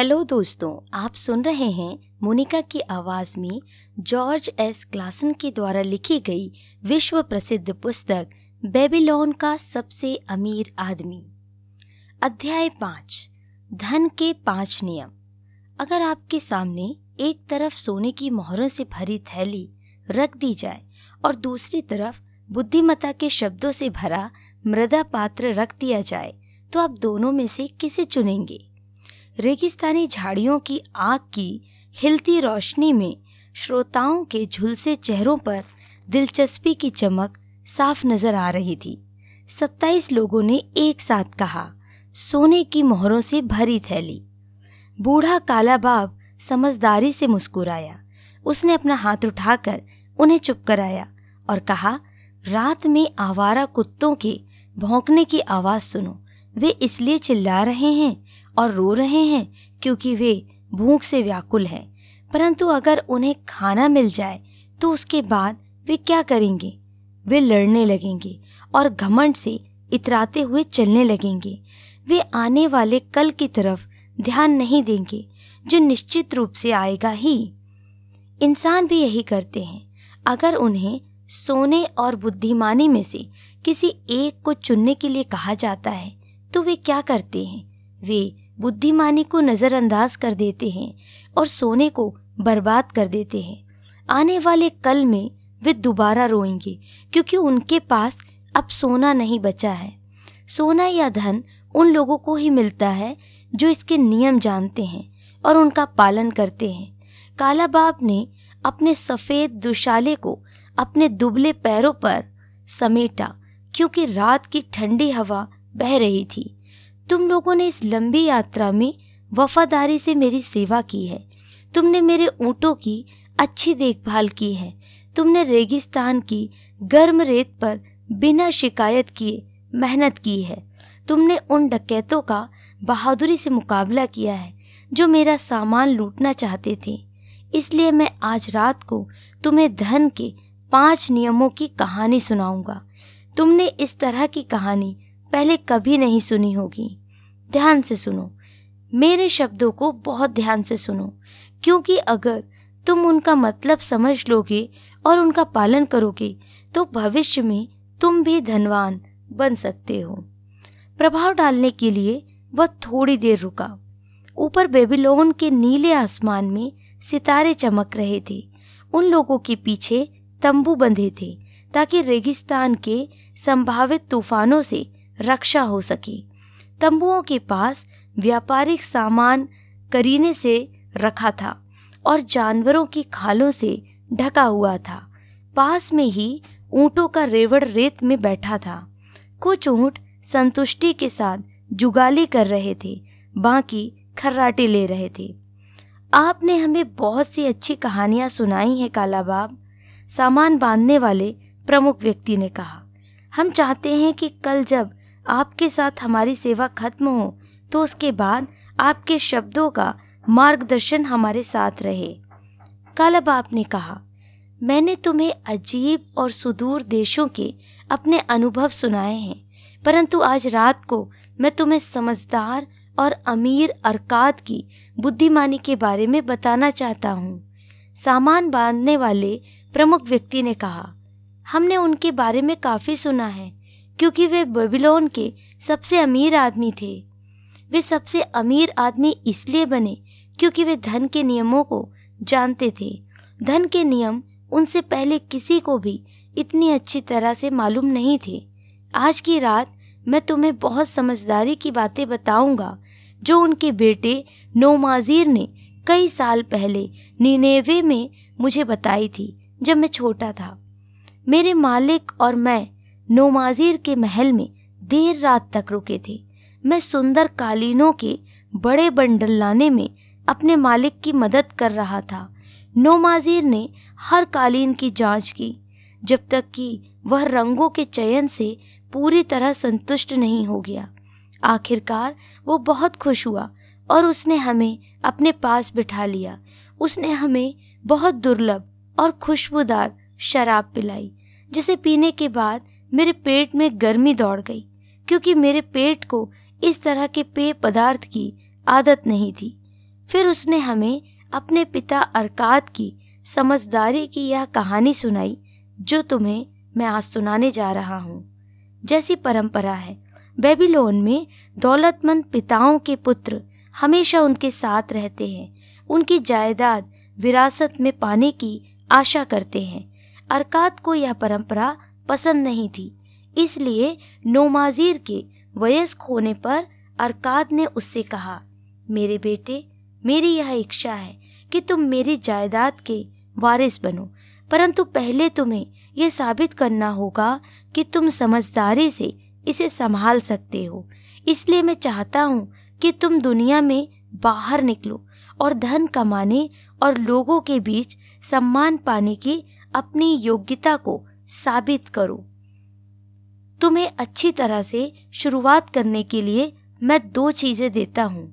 Hello दोस्तों, आप सुन रहे हैं मोनिका की आवाज़ में जॉर्ज एस. क्लासन के द्वारा लिखी गई विश्व प्रसिद्ध पुस्तक बेबीलोन का सबसे अमीर आदमी। अध्याय पाँच, धन के पाँच नियम। अगर आपके सामने एक तरफ़ सोने की मोहरों से भरी थैली रख दी जाए और दूसरी तरफ़ बुद्धिमता के शब्दों से भरा मृदा पात्र रख दिया जाए तो आप दोनों में से किसे चुनेंगे? रेगिस्तानी झाड़ियों की आग की हिलती रोशनी में श्रोताओं के झुलसे चेहरों पर दिलचस्पी की चमक साफ़ नज़र आ रही थी। सत्ताईस लोगों ने एक साथ कहा, सोने की मोहरों से भरी थैली। बूढ़ा काला बाब समझदारी से मुस्कुराया। उसने अपना हाथ उठाकर उन्हें चुप कराया और कहा, रात में आवारा कुत्तों के भौंकने की आवाज़ सुनो, वे इसलिए चिल्ला रहे हैं और रो रहे हैं क्योंकि वे भूख से व्याकुल हैं। परंतु अगर उन्हें खाना मिल जाए तो उसके बाद वे क्या करेंगे? वे लड़ने लगेंगे और घमंड से इतराते हुए चलने लगेंगे। वे आने वाले कल की तरफ़ ध्यान नहीं देंगे, जो निश्चित रूप से आएगा ही। इंसान भी यही करते हैं। अगर उन्हें सोने और बुद्धिमानी में से किसी एक को चुनने के लिए कहा जाता है तो वे क्या करते हैं? वे बुद्धिमानी को नज़रअंदाज कर देते हैं और सोने को बर्बाद कर देते हैं। आने वाले कल में वे दोबारा रोएँगे, क्योंकि उनके पास अब सोना नहीं बचा है। सोना या धन उन लोगों को ही मिलता है जो इसके नियम जानते हैं और उनका पालन करते हैं। काला बाप ने अपने सफ़ेद दुशाले को अपने दुबले पैरों पर समेटा, क्योंकि रात की ठंडी हवा बह रही थी। तुम लोगों ने इस लंबी यात्रा में वफादारी से मेरी सेवा की है। तुमने मेरे ऊँटों की अच्छी देखभाल की है। तुमने रेगिस्तान की गर्म रेत पर बिना शिकायत किए मेहनत की है। तुमने उन डकैतों का बहादुरी से मुकाबला किया है, जो मेरा सामान लूटना चाहते थे। इसलिए मैं आज रात को तुम्हें धन के पाँच नियमों की कहानी सुनाऊँगा। तुमने इस तरह की कहानी पहले कभी नहीं सुनी होगी। ध्यान से सुनो। मेरे शब्दों को बहुत ध्यान से सुनो, क्योंकि अगर तुम उनका मतलब समझ लोगे और उनका पालन करोगे तो भविष्य में तुम भी धनवान बन सकते हो। प्रभाव डालने के लिए वह थोड़ी देर रुका। ऊपर बेबीलोन के नीले आसमान में सितारे चमक रहे थे। उन लोगों के पीछे तंबू बंधे थे, ताकि रेगिस्तान के संभावित तूफानों से रक्षा हो सके। तंबुओं के पास व्यापारिक सामान करीने से रखा था और जानवरों की खालों से ढका हुआ था। पास में ही ऊँटों का रेवड़ रेत में बैठा था। कुछ ऊँट संतुष्टि के साथ जुगाली कर रहे थे, बाकी खर्राटे ले रहे थे। आपने हमें बहुत सी अच्छी कहानियाँ सुनाई हैं, कालाबाब, सामान बांधने वाले प्रमुख व्यक्ति ने कहा। हम चाहते हैं कि कल जब आपके साथ हमारी सेवा खत्म हो तो उसके बाद आपके शब्दों का मार्गदर्शन हमारे साथ रहे। काला बाप ने कहा, मैंने तुम्हें अजीब और सुदूर देशों के अपने अनुभव सुनाए हैं, परंतु आज रात को मैं तुम्हें समझदार और अमीर अरकाद की बुद्धिमानी के बारे में बताना चाहता हूँ। सामान बांधने वाले प्रमुख व्यक्ति ने कहा, हमने उनके बारे में काफ़ी सुना है। क्योंकि वे बेबीलोन के सबसे अमीर आदमी थे। वे सबसे अमीर आदमी इसलिए बने क्योंकि वे धन के नियमों को जानते थे। धन के नियम उनसे पहले किसी को भी इतनी अच्छी तरह से मालूम नहीं थे। आज की रात मैं तुम्हें बहुत समझदारी की बातें बताऊँगा, जो उनके बेटे नोमाजीर ने कई साल पहले निनेवे में मुझे बताई थी, जब मैं छोटा था। मेरे मालिक और मैं नोमाजीर के महल में देर रात तक रुके थे। मैं सुंदर कालीनों के बड़े बंडल लाने में अपने मालिक की मदद कर रहा था। नोमाजीर ने हर कालीन की जाँच की, जब तक कि वह रंगों के चयन से पूरी तरह संतुष्ट नहीं हो गया। आखिरकार वो बहुत खुश हुआ और उसने हमें अपने पास बिठा लिया। उसने हमें बहुत दुर्लभ और खुशबूदार शराब पिलाई, जिसे पीने के बाद मेरे पेट में गर्मी दौड़ गई, क्योंकि मेरे पेट को इस तरह के पेय पदार्थ की आदत नहीं थी। फिर उसने हमें अपने पिता अरकाद की समझदारी की यह कहानी सुनाई, जो तुम्हें मैं आज सुनाने जा रहा हूँ। जैसी परंपरा है, बेबीलोन में दौलतमंद पिताओं के पुत्र हमेशा उनके साथ रहते हैं। उनकी जायदाद विरासत में पाने की आशा करते हैं। अरकात को यह परंपरा पसंद नहीं थी। इसलिए नोमाजीर के वयस्क होने पर अरकाद ने उससे कहा, मेरे बेटे, मेरी यह इच्छा है कि तुम मेरी जायदाद के वारिस बनो, परंतु पहले तुम्हें यह साबित करना होगा कि तुम समझदारी से इसे संभाल सकते हो। इसलिए मैं चाहता हूँ कि तुम दुनिया में बाहर निकलो और धन कमाने और लोगों के बीच सम्मान पाने की अपनी योग्यता को साबित करो। तुम्हें अच्छी तरह से शुरुआत करने के लिए मैं दो चीज़ें देता हूँ।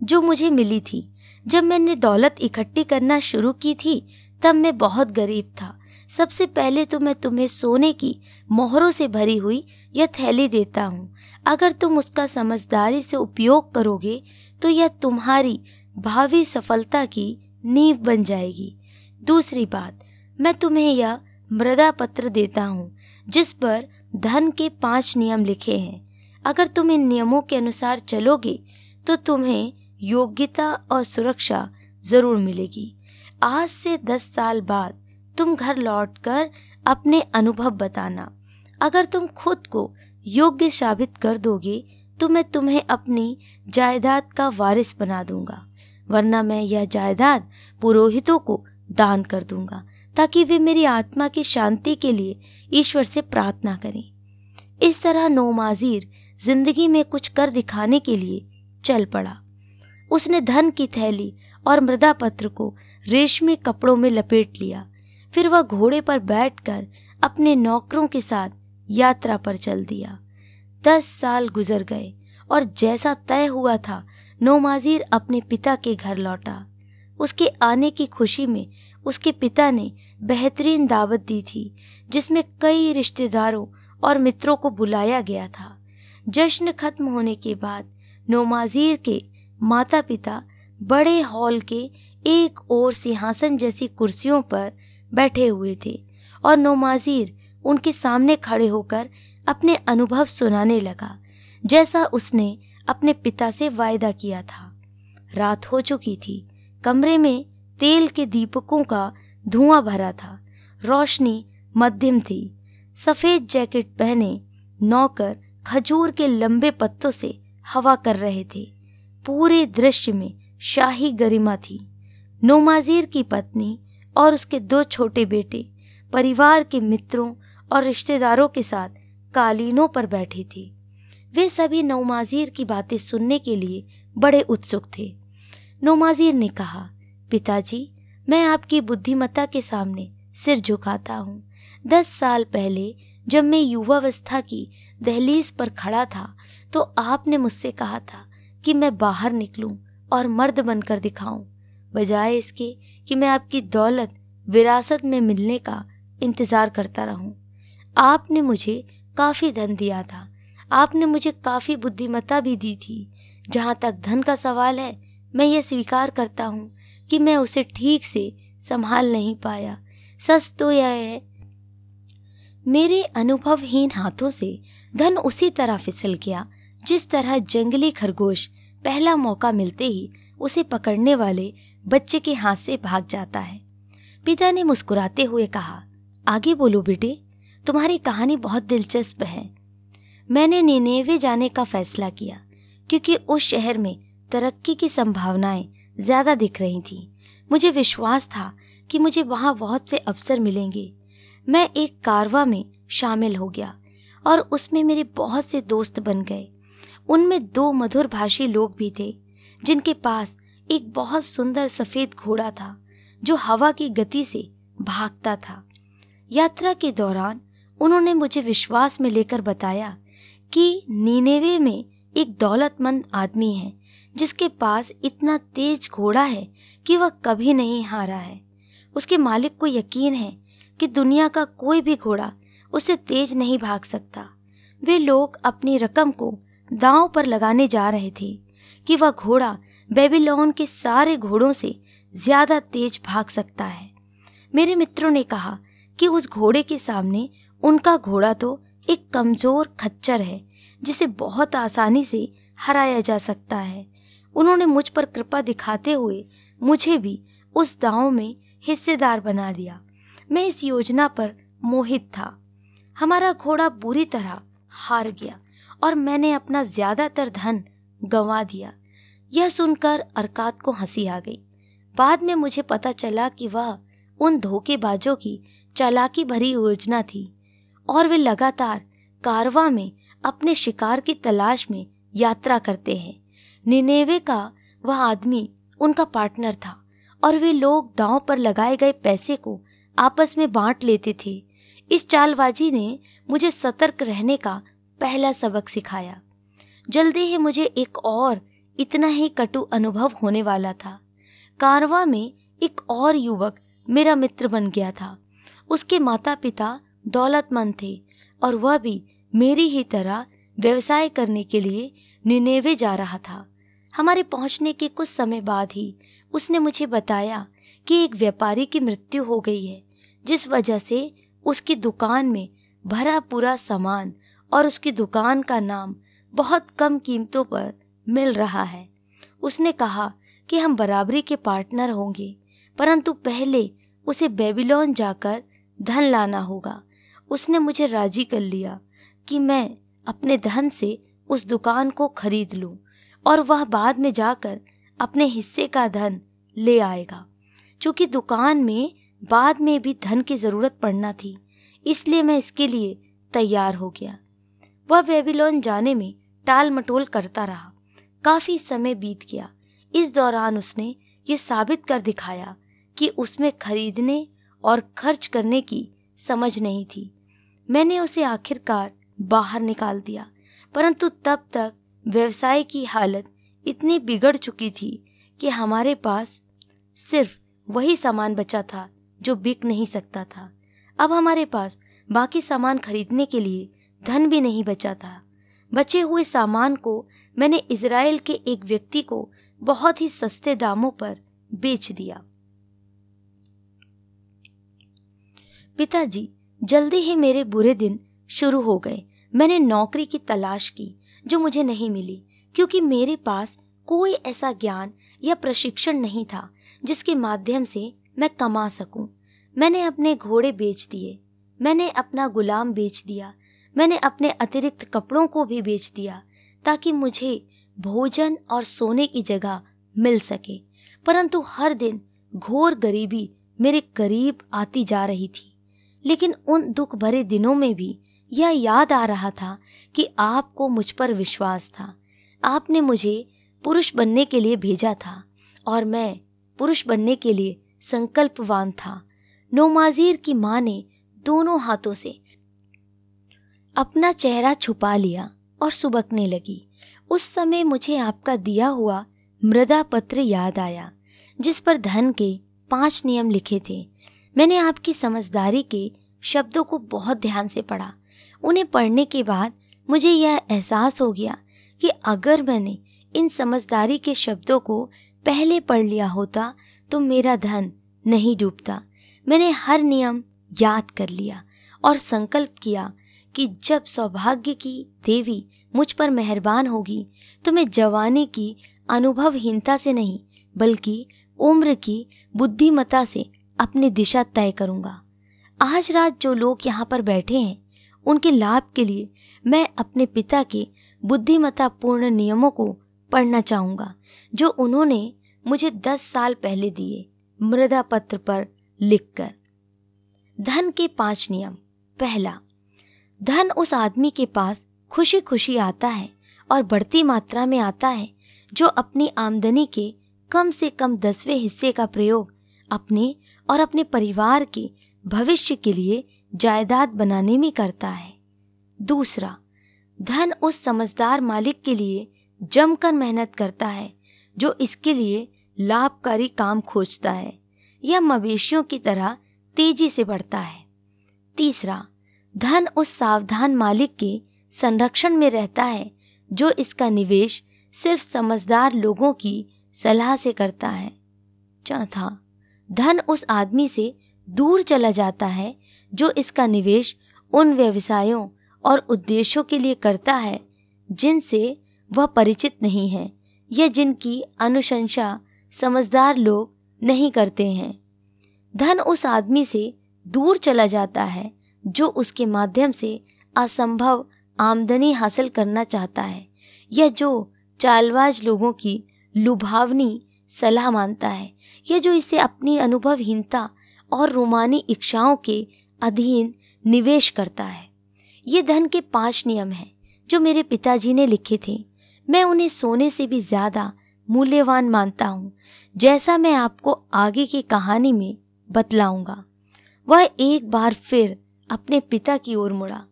जो मुझे मिली थी। जब मैंने दौलत इकट्ठी करना शुरू की थी, तब मैं बहुत गरीब था। सबसे पहले तो मैं तुम्हें सोने की मोहरों से भरी हुई यह थैली देता हूँ। अगर तुम उसका समझदारी से उपयोग करोगे तो यह तुम्हारी भावी सफलता की नींव बन जाएगी। दूसरी बात मैं तुम्हें यह मृदा पत्र देता हूँ, जिस पर धन के पाँच नियम लिखे हैं। अगर तुम इन नियमों के अनुसार चलोगे तो तुम्हें योग्यता और सुरक्षा ज़रूर मिलेगी। आज से दस साल बाद तुम घर लौटकर अपने अनुभव बताना। अगर तुम खुद को योग्य साबित कर दोगे तो मैं तुम्हें अपनी जायदाद का वारिस बना दूँगा, वरना मैं यह जायदाद पुरोहितों को दान कर दूँगा। ताकि वे मेरी आत्मा की शांति के लिए ईश्वर से प्रार्थना करें। इस तरह नोमाजीर ज़िंदगी में कुछ कर दिखाने के लिए चल पड़ा। उसने धन की थैली और मृदा पत्र को रेशमी कपड़ों में लपेट लिया। फिर वह घोड़े पर बैठकर अपने नौकरों के साथ यात्रा पर चल दिया। दस साल गुजर गए और जैसा तय हुआ था नोमाजीर अपने पिता के घर लौटा। उसके आने की खुशी में उसके पिता ने बेहतरीन दावत दी थी, जिसमें कई रिश्तेदारों और मित्रों को बुलाया गया था। जश्न खत्म होने के बाद नोमाजीर के माता पिता बड़े हॉल के एक और सिंहासन जैसी कुर्सियों पर बैठे हुए थे और नोमाजीर उनके सामने खड़े होकर अपने अनुभव सुनाने लगा, जैसा उसने अपने पिता से वायदा किया था। रात हो चुकी थी, कमरे में तेल के दीपकों का धुआँ भरा था। रोशनी मध्यम थी। सफ़ेद जैकेट पहने नौकर खजूर के लंबे पत्तों से हवा कर रहे थे। पूरे दृश्य में शाही गरिमा थी। नोमाजीर की पत्नी और उसके दो छोटे बेटे परिवार के मित्रों और रिश्तेदारों के साथ कालीनों पर बैठे थे। वे सभी नौमाजीर की बातें सुनने के लिए बड़े उत्सुक थे। नोमाजीर ने कहा पिताजी, मैं आपकी बुद्धिमत्ता के सामने सिर झुकाता हूँ। दस साल पहले जब मैं युवावस्था की दहलीज पर खड़ा था तो आपने मुझसे कहा था कि मैं बाहर निकलूं और मर्द बनकर दिखाऊँ, बजाय इसके कि मैं आपकी दौलत, विरासत में मिलने का इंतज़ार करता रहूँ। आपने मुझे काफ़ी धन दिया था। आपने मुझे काफ़ी बुद्धिमत्ता भी दी थी। जहाँ तक धन का सवाल है, मैं ये स्वीकार करता हूँ कि मैं उसे ठीक से संभाल नहीं पाया। सच तो यह है, मेरे अनुभवहीन हाथों से धन उसी तरह फिसल गया, जिस तरह जंगली खरगोश पहला मौका मिलते ही उसे पकड़ने वाले बच्चे के हाथ से भाग जाता है। पिता ने मुस्कुराते हुए कहा, आगे बोलो बेटे, तुम्हारी कहानी बहुत दिलचस्प है। मैंने निनेवे जाने का फैसला किया, क्योंकि उस शहर में तरक्की की संभावनाएँ ज़्यादा दिख रही थी। मुझे विश्वास था कि मुझे वहाँ बहुत से अवसर मिलेंगे। मैं एक कारवा में शामिल हो गया और उसमें मेरे बहुत से दोस्त बन गए। उनमें दो मधुर भाषी लोग भी थे, जिनके पास एक बहुत सुंदर सफ़ेद घोड़ा था, जो हवा की गति से भागता था। यात्रा के दौरान उन्होंने मुझे विश्वास में लेकर बताया कि नीनेवे में एक दौलतमंद आदमी है जिसके पास इतना तेज घोड़ा है कि वह कभी नहीं हारा है। उसके मालिक को यकीन है कि दुनिया का कोई भी घोड़ा उससे तेज नहीं भाग सकता। वे लोग अपनी रकम को दांव पर लगाने जा रहे थे कि वह घोड़ा बेबीलोन के सारे घोड़ों से ज़्यादा तेज भाग सकता है। मेरे मित्रों ने कहा कि उस घोड़े के सामने उनका घोड़ा तो एक कमज़ोर खच्चर है, जिसे बहुत आसानी से हराया जा सकता है। उन्होंने मुझ पर कृपा दिखाते हुए मुझे भी उस दांव में हिस्सेदार बना दिया। मैं इस योजना पर मोहित था। हमारा घोड़ा बुरी तरह हार गया और मैंने अपना ज़्यादातर धन गंवा दिया। यह सुनकर अरकात को हँसी आ गई। बाद में मुझे पता चला कि वह उन धोखेबाजों की चालाकी भरी योजना थी और वे लगातार कारवा में अपने शिकार की तलाश में यात्रा करते हैं। निनेवे का वह आदमी उनका पार्टनर था और वे लोग दांव पर लगाए गए पैसे को आपस में बांट लेते थे। इस चालबाजी ने मुझे सतर्क रहने का पहला सबक सिखाया। जल्दी ही मुझे एक और इतना ही कटु अनुभव होने वाला था। कारवा में एक और युवक मेरा मित्र बन गया था। उसके माता पिता दौलतमंद थे और वह भी मेरी ही तरह व्यवसाय करने के लिए निनेवे जा रहा था। हमारे पहुँचने के कुछ समय बाद ही उसने मुझे बताया कि एक व्यापारी की मृत्यु हो गई है, जिस वजह से उसकी दुकान में भरा पूरा सामान और उसकी दुकान का नाम बहुत कम कीमतों पर मिल रहा है। उसने कहा कि हम बराबरी के पार्टनर होंगे, परंतु पहले उसे बेबीलोन जाकर धन लाना होगा। उसने मुझे राज़ी कर लिया कि मैं अपने धन से उस दुकान को खरीद लूँ। और वह बाद में जाकर अपने हिस्से का धन ले आएगा। क्योंकि दुकान में बाद में भी धन की ज़रूरत पड़ना थी, इसलिए मैं इसके लिए तैयार हो गया। वह बेबीलोन जाने में टाल मटोल करता रहा। काफ़ी समय बीत गया। इस दौरान उसने ये साबित कर दिखाया कि उसमें खरीदने और खर्च करने की समझ नहीं थी। मैंने उसे आखिरकार बाहर निकाल दिया, परंतु तब तक व्यवसाय की हालत इतनी बिगड़ चुकी थी कि हमारे पास सिर्फ़ वही सामान बचा था जो बिक नहीं सकता था। अब हमारे पास बाकी सामान खरीदने के लिए धन भी नहीं बचा था। बचे हुए सामान को मैंने इसराइल के एक व्यक्ति को बहुत ही सस्ते दामों पर बेच दिया। पिताजी, जल्दी ही मेरे बुरे दिन शुरू हो गए। मैंने नौकरी की तलाश की। जो मुझे नहीं मिली, क्योंकि मेरे पास कोई ऐसा ज्ञान या प्रशिक्षण नहीं था, जिसके माध्यम से मैं कमा सकूँ। मैंने अपने घोड़े बेच दिए, मैंने अपना गुलाम बेच दिया, मैंने अपने अतिरिक्त कपड़ों को भी बेच दिया, ताकि मुझे भोजन और सोने की जगह मिल सके परंतु हर दिन घोर गरीबी मेरे करीब आती जा रही थी, लेकिन उन दुख भरे दिनों में भी यह याद आ रहा था कि आपको मुझ पर विश्वास था। आपने मुझे पुरुष बनने के लिए भेजा था और मैं पुरुष बनने के लिए संकल्पवान था। नोमाजीर की माँ ने दोनों हाथों से अपना चेहरा छुपा लिया और सुबकने लगी। उस समय मुझे आपका दिया हुआ मृदा पत्र याद आया, जिस पर धन के पाँच नियम लिखे थे। मैंने आपकी समझदारी के शब्दों को बहुत ध्यान से पढ़ा। उन्हें पढ़ने के बाद मुझे यह एहसास हो गया कि अगर मैंने इन समझदारी के शब्दों को पहले पढ़ लिया होता तो मेरा धन नहीं डूबता। मैंने हर नियम याद कर लिया और संकल्प किया कि जब सौभाग्य की देवी मुझ पर मेहरबान होगी तो मैं जवानी की अनुभवहीनता से नहीं, बल्कि उम्र की बुद्धिमता से अपनी दिशा तय करूँगा। आज रात जो लोग यहाँ पर बैठे हैं उनके लाभ के लिए मैं अपने पिता के बुद्धिमतापूर्ण नियमों को पढ़ना चाहूँगा, जो उन्होंने मुझे दस साल पहले दिए मृदा पत्र पर लिखकर। धन के पाँच नियम। पहला, धन उस आदमी के पास खुशी खुशी आता है और बढ़ती मात्रा में आता है, जो अपनी आमदनी के कम से कम दसवें हिस्से का प्रयोग अपने और अपने परिवार के भविष्य के लिए जायदाद बनाने में करता है। दूसरा, धन उस समझदार मालिक के लिए जमकर मेहनत करता है, जो इसके लिए लाभकारी काम खोजता है यह मवेशियों की तरह तेज़ी से बढ़ता है। तीसरा, धन उस सावधान मालिक के संरक्षण में रहता है, जो इसका निवेश सिर्फ़ समझदार लोगों की सलाह से करता है। चौथा, धन उस आदमी से दूर चला जाता है जो इसका निवेश उन व्यवसायों और उद्देश्यों के लिए करता है, जिनसे वह परिचित नहीं है, या जिनकी अनुशंसा समझदार लोग नहीं करते हैं। धन उस आदमी से दूर चला जाता है, जो उसके माध्यम से असंभव आमदनी हासिल करना चाहता है, या जो चालबाज लोगों की लुभावनी सलाह मानता है, या जो इसे अपनी अनुभवहीनता और रोमानी इच्छाओं के अधीन निवेश करता है। ये धन के पाँच नियम हैं, जो मेरे पिताजी ने लिखे थे। मैं उन्हें सोने से भी ज़्यादा मूल्यवान मानता हूँ, जैसा मैं आपको आगे की कहानी में बतलाऊँगा। वह एक बार फिर अपने पिता की ओर मुड़ा।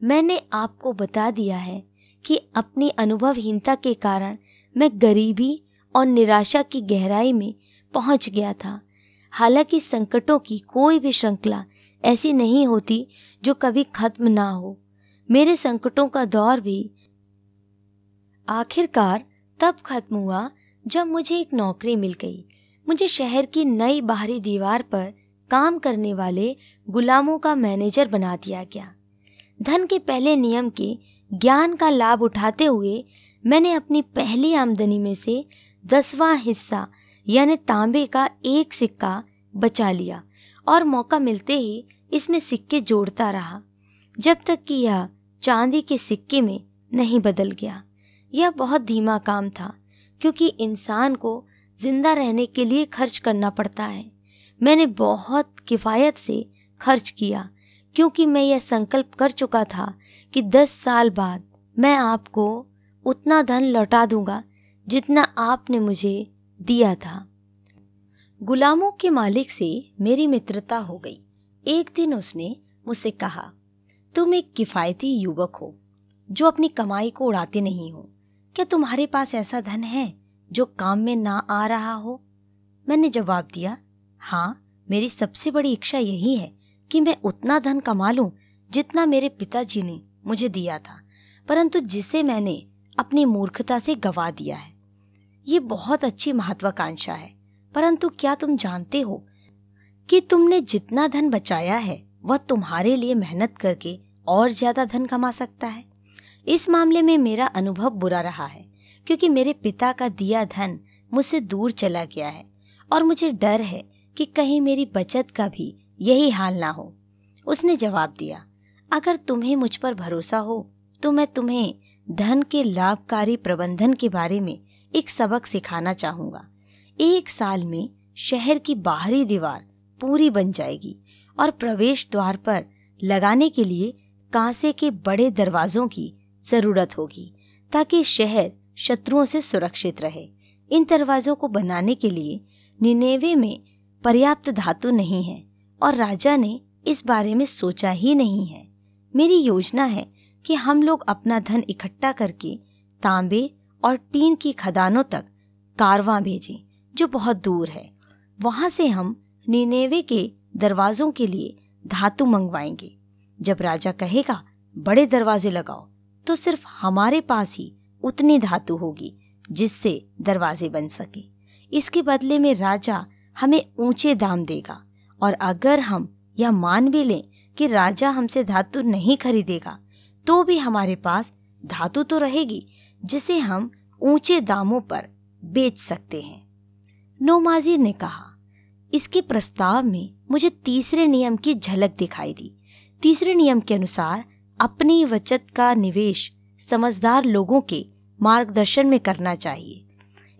मैंने आपको बता दिया है कि अपनी अनुभवहीनता के कारण मैं गरीबी और निराशा की गहराई में पहुँच गया था। हालाँकि संकटों की कोई भी श्रृंखला ऐसी नहीं होती जो कभी खत्म ना हो। मेरे संकटों का दौर भी आखिरकार तब खत्म हुआ जब मुझे एक नौकरी मिल गई। मुझे शहर की नई बाहरी दीवार पर काम करने वाले गुलामों का मैनेजर बना दिया गया। धन के पहले नियम के ज्ञान का लाभ उठाते हुए मैंने अपनी पहली आमदनी में से दसवां हिस्सा, यानी तांबे का एक सिक्का, बचा लिया। और मौका मिलते ही इसमें सिक्के जोड़ता रहा, जब तक कि यह चांदी के सिक्के में नहीं बदल गया। यह बहुत धीमा काम था, क्योंकि इंसान को ज़िंदा रहने के लिए खर्च करना पड़ता है। मैंने बहुत किफ़ायत से खर्च किया, क्योंकि मैं यह संकल्प कर चुका था कि दस साल बाद मैं आपको उतना धन लौटा दूँगा जितना आपने मुझे दिया था। गुलामों के मालिक से मेरी मित्रता हो गई। एक दिन उसने मुझसे कहा, तुम एक किफ़ायती युवक हो, जो अपनी कमाई को उड़ाते नहीं हो। क्या तुम्हारे पास ऐसा धन है, जो काम में ना आ रहा हो? मैंने जवाब दिया हाँ मेरी सबसे बड़ी इच्छा यही है कि मैं उतना धन कमा लूँ, जितना मेरे पिताजी ने मुझे दिया था। परंतु जिसे मैंने अपनी मूर्खता से गवा दिया है, ये बहुत अच्छी महत्वाकांक्षा है। परंतु क्या तुम जानते हो कि तुमने जितना धन बचाया है, वह तुम्हारे लिए मेहनत करके और ज़्यादा धन कमा सकता है? इस मामले में मेरा अनुभव बुरा रहा है, क्योंकि मेरे पिता का दिया धन मुझसे दूर चला गया है और मुझे डर है कि कहीं मेरी बचत का भी यही हाल ना हो। उसने जवाब दिया, अगर तुम्हें मुझ पर भरोसा हो तो मैं तुम्हें धन के लाभकारी प्रबंधन के बारे में एक सबक सिखाना चाहूँगा। एक साल में शहर की बाहरी दीवार पूरी बन जाएगी और प्रवेश द्वार पर लगाने के लिए कांसे के बड़े दरवाजों की ज़रूरत होगी, ताकि शहर शत्रुओं से सुरक्षित रहे। इन दरवाजों को बनाने के लिए निनेवे में पर्याप्त धातु नहीं है और राजा ने इस बारे में सोचा ही नहीं है। मेरी योजना है कि हम लोग अपना धन इकट्ठा करके तांबे और टीन की खदानों तक कारवां भेजें। जो बहुत दूर है। वहाँ से हम निनेवे के दरवाजों के लिए धातु मंगवाएँगे। जब राजा कहेगा, बड़े दरवाजे लगाओ तो सिर्फ़ हमारे पास ही उतनी धातु होगी, जिससे दरवाजे बन सके। इसके बदले में राजा हमें ऊँचे दाम देगा, और अगर हम यह मान भी लें कि राजा हमसे धातु नहीं खरीदेगा तो भी हमारे पास धातु तो रहेगी, जिसे हम ऊँचे दामों पर बेच सकते हैं। नोमाजी ने कहा, इसके प्रस्ताव में मुझे तीसरे नियम की झलक दिखाई दी। तीसरे नियम के अनुसार अपनी बचत का निवेश समझदार लोगों के मार्गदर्शन में करना चाहिए।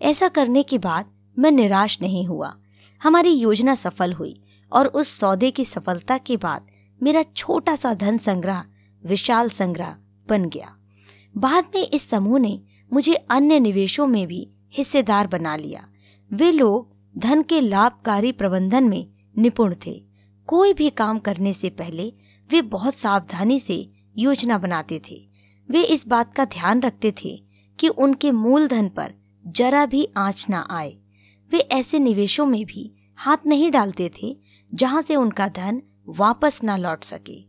ऐसा करने के बाद मैं निराश नहीं हुआ। हमारी योजना सफल हुई और उस सौदे की सफलता के बाद मेरा छोटा सा धन संग्रह, विशाल संग्रह बन गया। बाद में इस समूह ने मुझे अन्य निवेशों में भी हिस्सेदार बना लिया। वे लोग धन के लाभकारी प्रबंधन में निपुण थे। कोई भी काम करने से पहले वे बहुत सावधानी से योजना बनाते थे। वे इस बात का ध्यान रखते थे कि उनके मूलधन पर जरा भी आँच ना आए। वे ऐसे निवेशों में भी हाथ नहीं डालते थे जहाँ से उनका धन वापस ना लौट सके।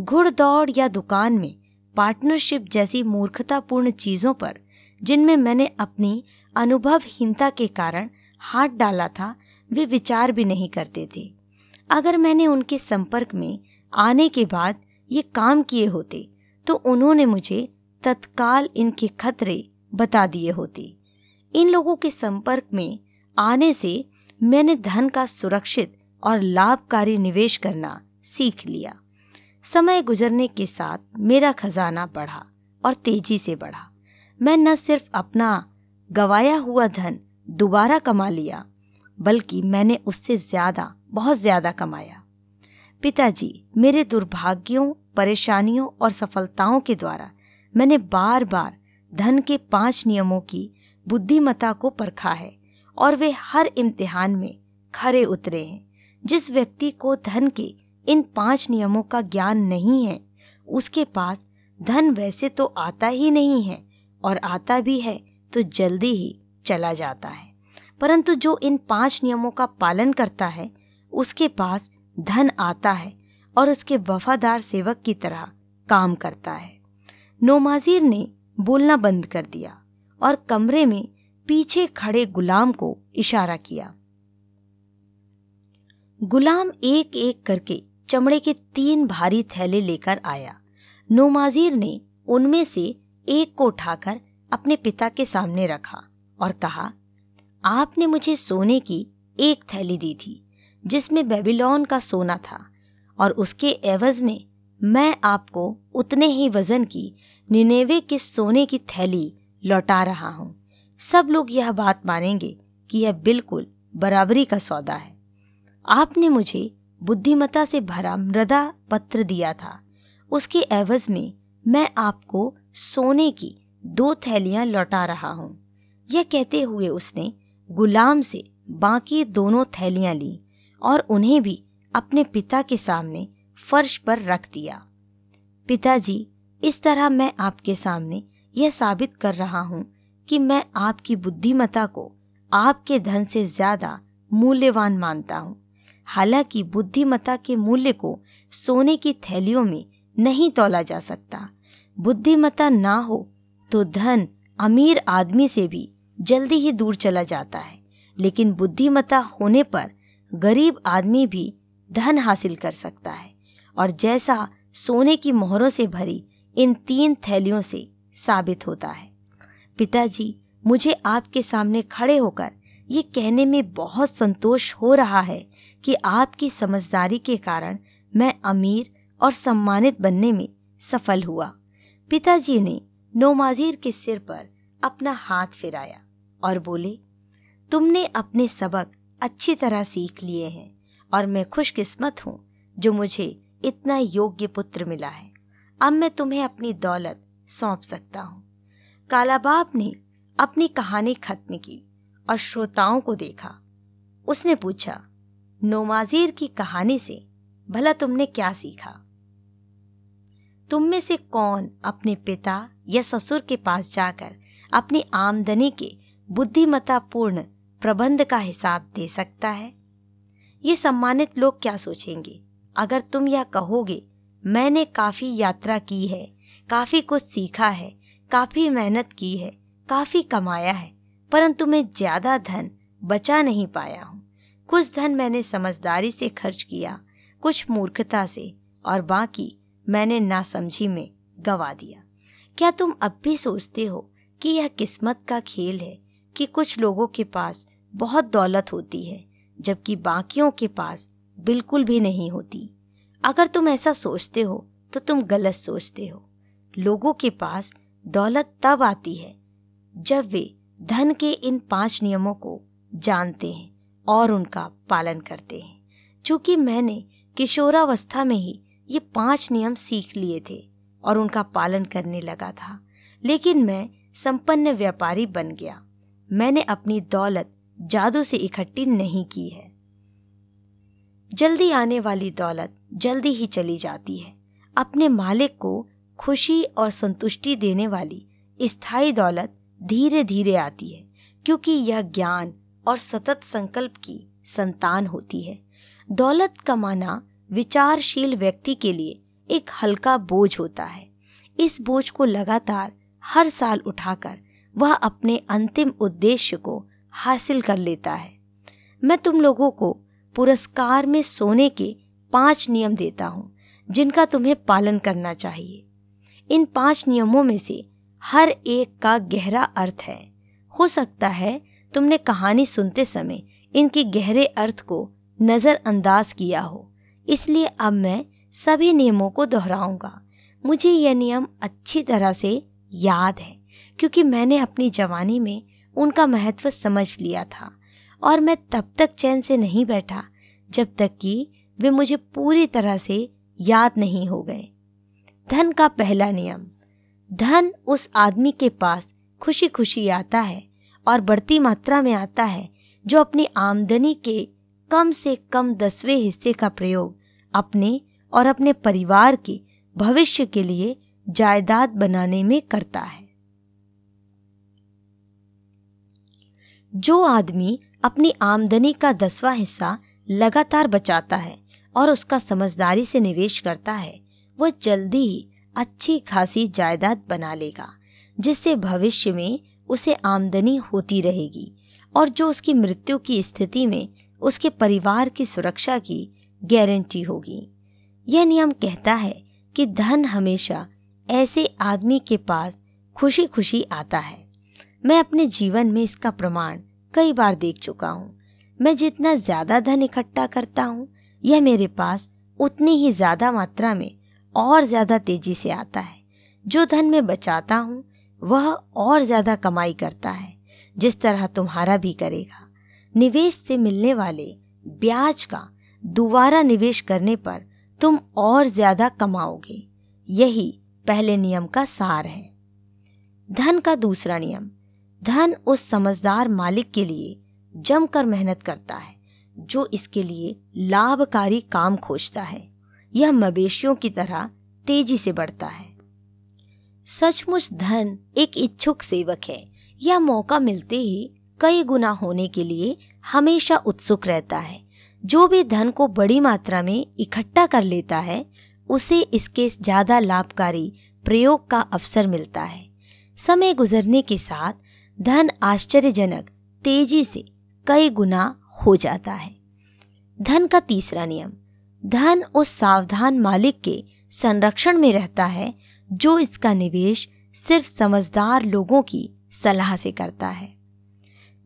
घुड़दौड़ या दुकान में पार्टनरशिप जैसी मूर्खतापूर्ण चीज़ों पर, जिनमें मैंने अपनी अनुभवहीनता के कारण हाथ डाला था, वे विचार भी नहीं करते थे। अगर मैंने उनके संपर्क में आने के बाद ये काम किए होते तो उन्होंने मुझे तत्काल इनके खतरे बता दिए होते। इन लोगों के संपर्क में आने से मैंने धन का सुरक्षित और लाभकारी निवेश करना सीख लिया। समय गुजरने के साथ मेरा खजाना बढ़ा और तेज़ी से बढ़ा। मैं न सिर्फ़ अपना गवाया हुआ धन दोबारा कमा लिया, बल्कि मैंने उससे ज़्यादा, बहुत ज़्यादा कमाया। पिताजी, मेरे दुर्भाग्यों, परेशानियों और सफलताओं के द्वारा मैंने बार बार धन के पाँच नियमों की बुद्धिमता को परखा है और वे हर इम्तिहान में खरे उतरे हैं। जिस व्यक्ति को धन के इन पाँच नियमों का ज्ञान नहीं है, उसके पास धन वैसे तो आता ही नहीं है और आता भी है तो जल्दी ही चला जाता है। परंतु जो इन पाँच नियमों का पालन करता है, उसके पास धन आता है और उसके वफादार सेवक की तरह काम करता है। नोमाजिर ने बोलना बंद कर दिया और कमरे में पीछे खड़े गुलाम को इशारा किया। गुलाम एक एक करके चमड़े के तीन भारी थैले लेकर आया। नोमाजीर ने उनमें से एक को उठाकर अपने पिता के सामने रखा। और कहा, आपने मुझे सोने की एक थैली दी थी, जिसमें बेबीलोन का सोना था, और उसके एवज में मैं आपको उतने ही वज़न की निनेवे के सोने की थैली लौटा रहा हूँ। सब लोग यह बात मानेंगे कि यह बिल्कुल बराबरी का सौदा है। आपने मुझे बुद्धिमता से भरा मृदा पत्र दिया था। उसके एवज में मैं आपको सोने की दो थैलियाँ लौटा रहा हूँ। यह कहते हुए उसने गुलाम से बाकी दोनों थैलियाँ ली और उन्हें भी अपने पिता के सामने फर्श पर रख दिया। पिताजी, इस तरह मैं आपके सामने यह साबित कर रहा हूँ कि मैं आपकी बुद्धिमता को आपके धन से ज़्यादा मूल्यवान मानता हूँ। हालाँकि बुद्धिमता के मूल्य को सोने की थैलियों में नहीं तोला जा सकता। बुद्धिमता ना हो तो धन अमीर आदमी से भी जल्दी ही दूर चला जाता है। लेकिन बुद्धिमता होने पर गरीब आदमी भी धन हासिल कर सकता है और जैसा सोने की मोहरों से भरी इन तीन थैलियों से साबित होता है। पिताजी, मुझे आपके सामने खड़े होकर ये कहने में बहुत संतोष हो रहा है कि आपकी समझदारी के कारण मैं अमीर और सम्मानित बनने में सफल हुआ। पिताजी ने नोमाजीर के सिर पर अपना हाथ फिराया। और बोले, तुमने अपने सबक अच्छी तरह सीख लिए हैं और मैं खुशकिस्मत हूँ जो मुझे इतना योग्य पुत्र मिला है। अब मैं तुम्हें अपनी दौलत सौंप सकता हूँ। कालाबाब ने अपनी कहानी खत्म की और श्रोताओं को देखा। उसने पूछा, नोमाजीर की कहानी से भला तुमने क्या सीखा? तुम में से कौन अपने पिता या ससुर के पास जाकर अपनी आमदनी के बुद्धिमतापूर्ण प्रबंध का हिसाब दे सकता है। ये सम्मानित लोग क्या सोचेंगे? अगर तुम यह कहोगे, मैंने काफ़ी यात्रा की है, काफ़ी कुछ सीखा है, काफ़ी मेहनत की है, काफ़ी कमाया है, परंतु मैं ज़्यादा धन बचा नहीं पाया हूँ। कुछ धन मैंने समझदारी से खर्च किया, कुछ मूर्खता से, और बाकी मैंने नासमझी में गवा दिया। क्या तुम अब भी सोचते हो कि यह किस्मत का खेल है कि कुछ लोगों के पास बहुत दौलत होती है, जबकि बाकियों के पास बिल्कुल भी नहीं होती। अगर तुम ऐसा सोचते हो तो तुम गलत सोचते हो। लोगों के पास दौलत तब आती है, जब वे धन के इन पाँच नियमों को जानते हैं और उनका पालन करते हैं। चूँकि मैंने किशोरावस्था में ही ये पाँच नियम सीख लिए थे और उनका पालन करने लगा था, लेकिन मैं संपन्न व्यापारी बन गया। मैंने अपनी दौलत जादू से इकट्ठी नहीं की है। जल्दी आने वाली दौलत जल्दी ही चली जाती है। अपने मालिक को खुशी और संतुष्टि देने वाली स्थायी दौलत धीरे धीरे आती है, क्योंकि यह ज्ञान और सतत संकल्प की संतान होती है। दौलत कमाना विचारशील व्यक्ति के लिए एक हल्का बोझ होता है। इस बोझ को लगातार हर साल उठाकर वह अपने अंतिम उद्देश्य को हासिल कर लेता है। मैं तुम लोगों को पुरस्कार में सोने के पाँच नियम देता हूँ, जिनका तुम्हें पालन करना चाहिए। इन पाँच नियमों में से हर एक का गहरा अर्थ है। हो सकता है तुमने कहानी सुनते समय इनके गहरे अर्थ को नज़रअंदाज किया हो, इसलिए अब मैं सभी नियमों को दोहराऊँगा। मुझे यह नियम अच्छी तरह से याद है। क्योंकि मैंने अपनी जवानी में उनका महत्व समझ लिया था और मैं तब तक चैन से नहीं बैठा जब तक कि वे मुझे पूरी तरह से याद नहीं हो गए। धन का पहला नियम। धन उस आदमी के पास खुशी खुशी आता है और बढ़ती मात्रा में आता है जो अपनी आमदनी के कम से कम दसवें हिस्से का प्रयोग अपने और अपने परिवार के भविष्य के लिए जायदाद बनाने में करता है। जो आदमी अपनी आमदनी का दसवां हिस्सा लगातार बचाता है और उसका समझदारी से निवेश करता है, वह जल्दी ही अच्छी खासी जायदाद बना लेगा, जिससे भविष्य में उसे आमदनी होती रहेगी और जो उसकी मृत्यु की स्थिति में उसके परिवार की सुरक्षा की गारंटी होगी। यह नियम कहता है कि धन हमेशा ऐसे आदमी के पास खुशी खुशी आता है। मैं अपने जीवन में इसका प्रमाण कई बार देख चुका हूँ। मैं जितना ज़्यादा धन इकट्ठा करता हूँ, यह मेरे पास उतनी ही ज़्यादा मात्रा में और ज़्यादा तेज़ी से आता है। जो धन मैं बचाता हूँ, वह और ज़्यादा कमाई करता है, जिस तरह तुम्हारा भी करेगा। निवेश से मिलने वाले ब्याज का दोबारा निवेश करने पर तुम और ज़्यादा कमाओगे। यही पहले नियम का सार है। धन का दूसरा नियम। धन उस समझदार मालिक के लिए जमकर मेहनत करता है, जो इसके लिए लाभकारी काम खोजता है। यह मवेशियों की तरह तेज़ी से बढ़ता है। सचमुच धन एक इच्छुक सेवक है। यह मौका मिलते ही कई गुना होने के लिए हमेशा उत्सुक रहता है। जो भी धन को बड़ी मात्रा में इकट्ठा कर लेता है, उसे इसके ज़्यादा लाभकारी प्रयोग का अवसर मिलता है। समय गुजरने के साथ धन आश्चर्यजनक, तेज़ी से कई गुना हो जाता है। धन का तीसरा नियम, धन उस सावधान मालिक के संरक्षण में रहता है, जो इसका निवेश सिर्फ़ समझदार लोगों की सलाह से करता है।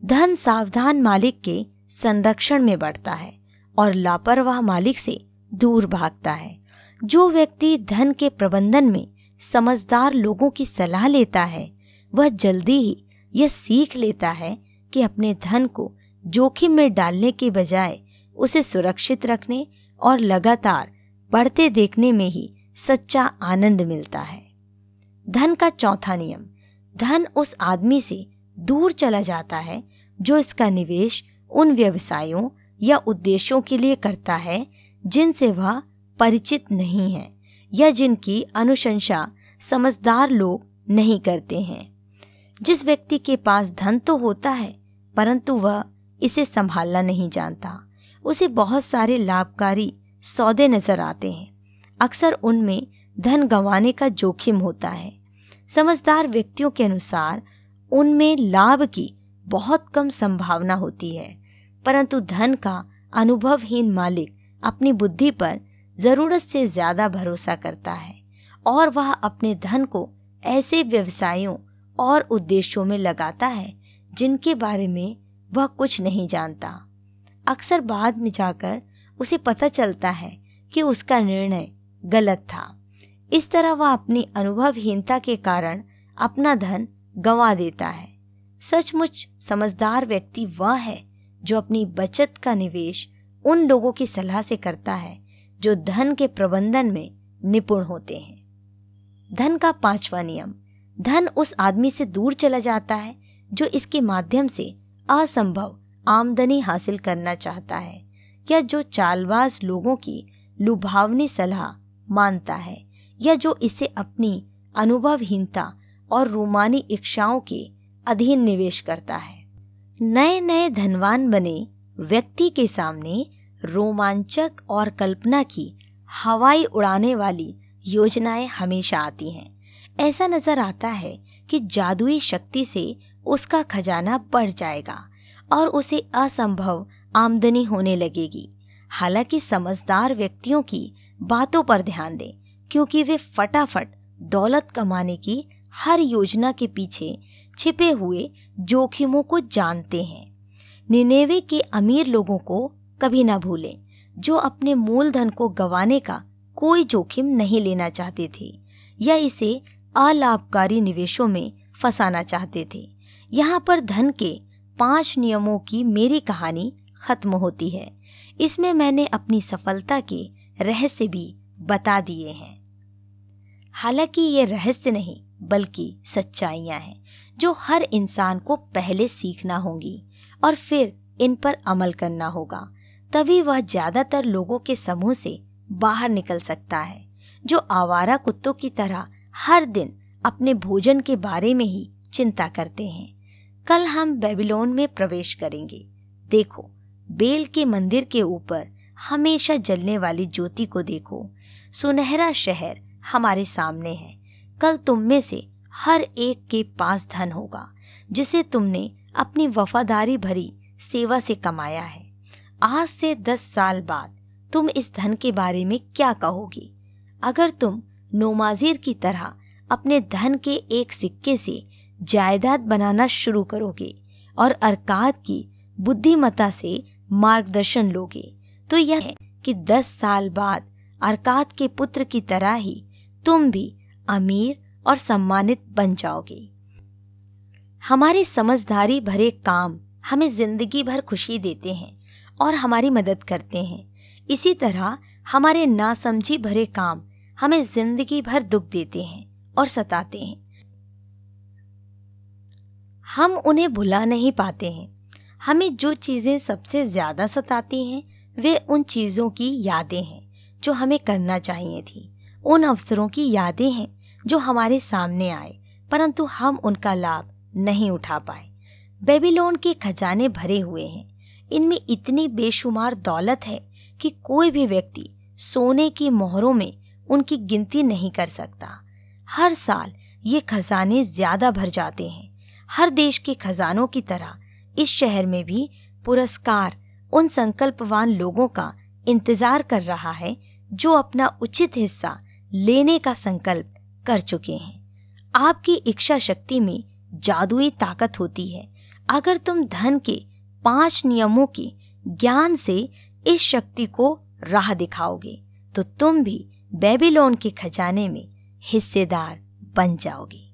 धन सावधान मालिक के संरक्षण में बढ़ता है और लापरवाह मालिक से दूर भागता है। जो व्यक्ति धन के प्रबंधन में समझदार लोगों की सलाह लेता है, वह जल्दी ही यह सीख लेता है कि अपने धन को जोखिम में डालने के बजाय उसे सुरक्षित रखने और लगातार बढ़ते देखने में ही सच्चा आनंद मिलता है। धन का चौथा नियम, धन उस आदमी से दूर चला जाता है जो इसका निवेश उन व्यवसायों या उद्देश्यों के लिए करता है जिनसे वह परिचित नहीं है या जिनकी अनुशंसा समझदार लोग नहीं करते हैं। जिस व्यक्ति के पास धन तो होता है, परंतु वह इसे संभालना नहीं जानता। उसे बहुत सारे लाभकारी सौदे नज़र आते हैं। अक्सर उनमें धन गंवाने का जोखिम होता है। समझदार व्यक्तियों के अनुसार, उनमें लाभ की बहुत कम संभावना होती है, परंतु धन का अनुभवहीन मालिक अपनी बुद्धि पर ज़रूरत से ज़्यादा भरोसा करता है, और वह अपने धन को ऐसे व्यवसायों और उद्देश्यों में लगाता है, जिनके बारे में वह कुछ नहीं जानता। अक्सर बाद में जाकर उसे पता चलता है कि उसका निर्णय गलत था। इस तरह वह अपनी अनुभवहीनता के कारण अपना धन गंवा देता है। सचमुच समझदार व्यक्ति वह है जो अपनी बचत का निवेश उन लोगों की सलाह से करता है, जो धन के प्रबंधन में निपुण होते हैं। धन का पांचवा नियम। धन उस आदमी से दूर चला जाता है, जो इसके माध्यम से असंभव आमदनी हासिल करना चाहता है, या जो चालबाज लोगों की लुभावनी सलाह मानता है, या जो इसे अपनी अनुभवहीनता और रोमानी इच्छाओं के अधीन निवेश करता है। नए नए धनवान बने व्यक्ति के सामने रोमांचक और कल्पना की हवाई उड़ाने वाली योजनाएँ हमेशा आती हैं। ऐसा नज़र आता है कि जादुई शक्ति से उसका खजाना बढ़ जाएगा और उसे असंभव आमदनी होने लगेगी। हालाँकि समझदार व्यक्तियों की बातों पर ध्यान दें, क्योंकि वे फटाफट दौलत कमाने की हर योजना के पीछे छिपे हुए जोखिमों को जानते हैं। निनेवे के अमीर लोगों को कभी ना भूलें, जो अपने मूलधन को गंवाने का कोई जोखिम नहीं लेना चाहते थे, या इसे अलाभकारी निवेशों में फंसाना चाहते थे। यहाँ पर धन के पाँच नियमों की मेरी कहानी खत्म होती है। इसमें मैंने अपनी सफलता के रहस्य भी बता दिए हैं। हालाँकि ये रहस्य नहीं, बल्कि सच्चाइयाँ हैं, जो हर इंसान को पहले सीखना होंगी और फिर इन पर अमल करना होगा। तभी वह ज़्यादातर लोगों के समूह से बाहर निकल सकता है, जो आवारा कुत्तों की तरह हर दिन अपने भोजन के बारे में ही चिंता करते हैं। कल हम बेबीलोन में प्रवेश करेंगे। देखो, बेल के मंदिर के ऊपर हमेशा जलने वाली ज्योति को देखो। सुनहरा शहर हमारे सामने है। कल तुम में से हर एक के पास धन होगा, जिसे तुमने अपनी वफादारी भरी सेवा से कमाया है। आज से दस साल बाद तुम इस धन के बारे में क्या कहोगे? अगर तुम नोमाजिर की तरह अपने धन के एक सिक्के से जायदाद बनाना शुरू करोगे और अरकाद की बुद्धिमता से मार्गदर्शन लोगे। तो यह है कि दस साल बाद अरकाद के पुत्र की तरह ही तुम भी अमीर और सम्मानित बन जाओगे। हमारे समझदारी भरे काम हमें ज़िंदगी भर खुशी देते हैं और हमारी मदद करते हैं। इसी तरह हमारे नासमझी भरे काम हमें ज़िंदगी भर दुख देते हैं और सताते हैं। हम उन्हें भुला नहीं पाते हैं। हमें जो चीज़ें सबसे ज़्यादा सताती हैं, वे उन चीज़ों की यादें हैं, जो हमें करना चाहिए थी। उन अवसरों की यादें हैं, जो हमारे सामने आए, परंतु हम उनका लाभ नहीं उठा पाए। बेबीलोन के खजाने भरे हुए हैं। इनमें इतनी बेशुमार दौलत है कि कोई भी व्यक्ति सोने की मोहरों में उनकी गिनती नहीं कर सकता। हर साल ये खजाने ज़्यादा भर जाते हैं। हर देश के खजानों की तरह इस शहर में भी पुरस्कार उन संकल्पवान लोगों का इंतज़ार कर रहा है जो अपना उचित हिस्सा लेने का संकल्प कर चुके हैं। आपकी इच्छा शक्ति में जादुई ताकत होती है। अगर तुम धन के पाँच नियमों के ज्ञान से इस शक्ति को राह दिखाओगे तो तुम भी बेबीलोन के खजाने में हिस्सेदार बन जाओगे।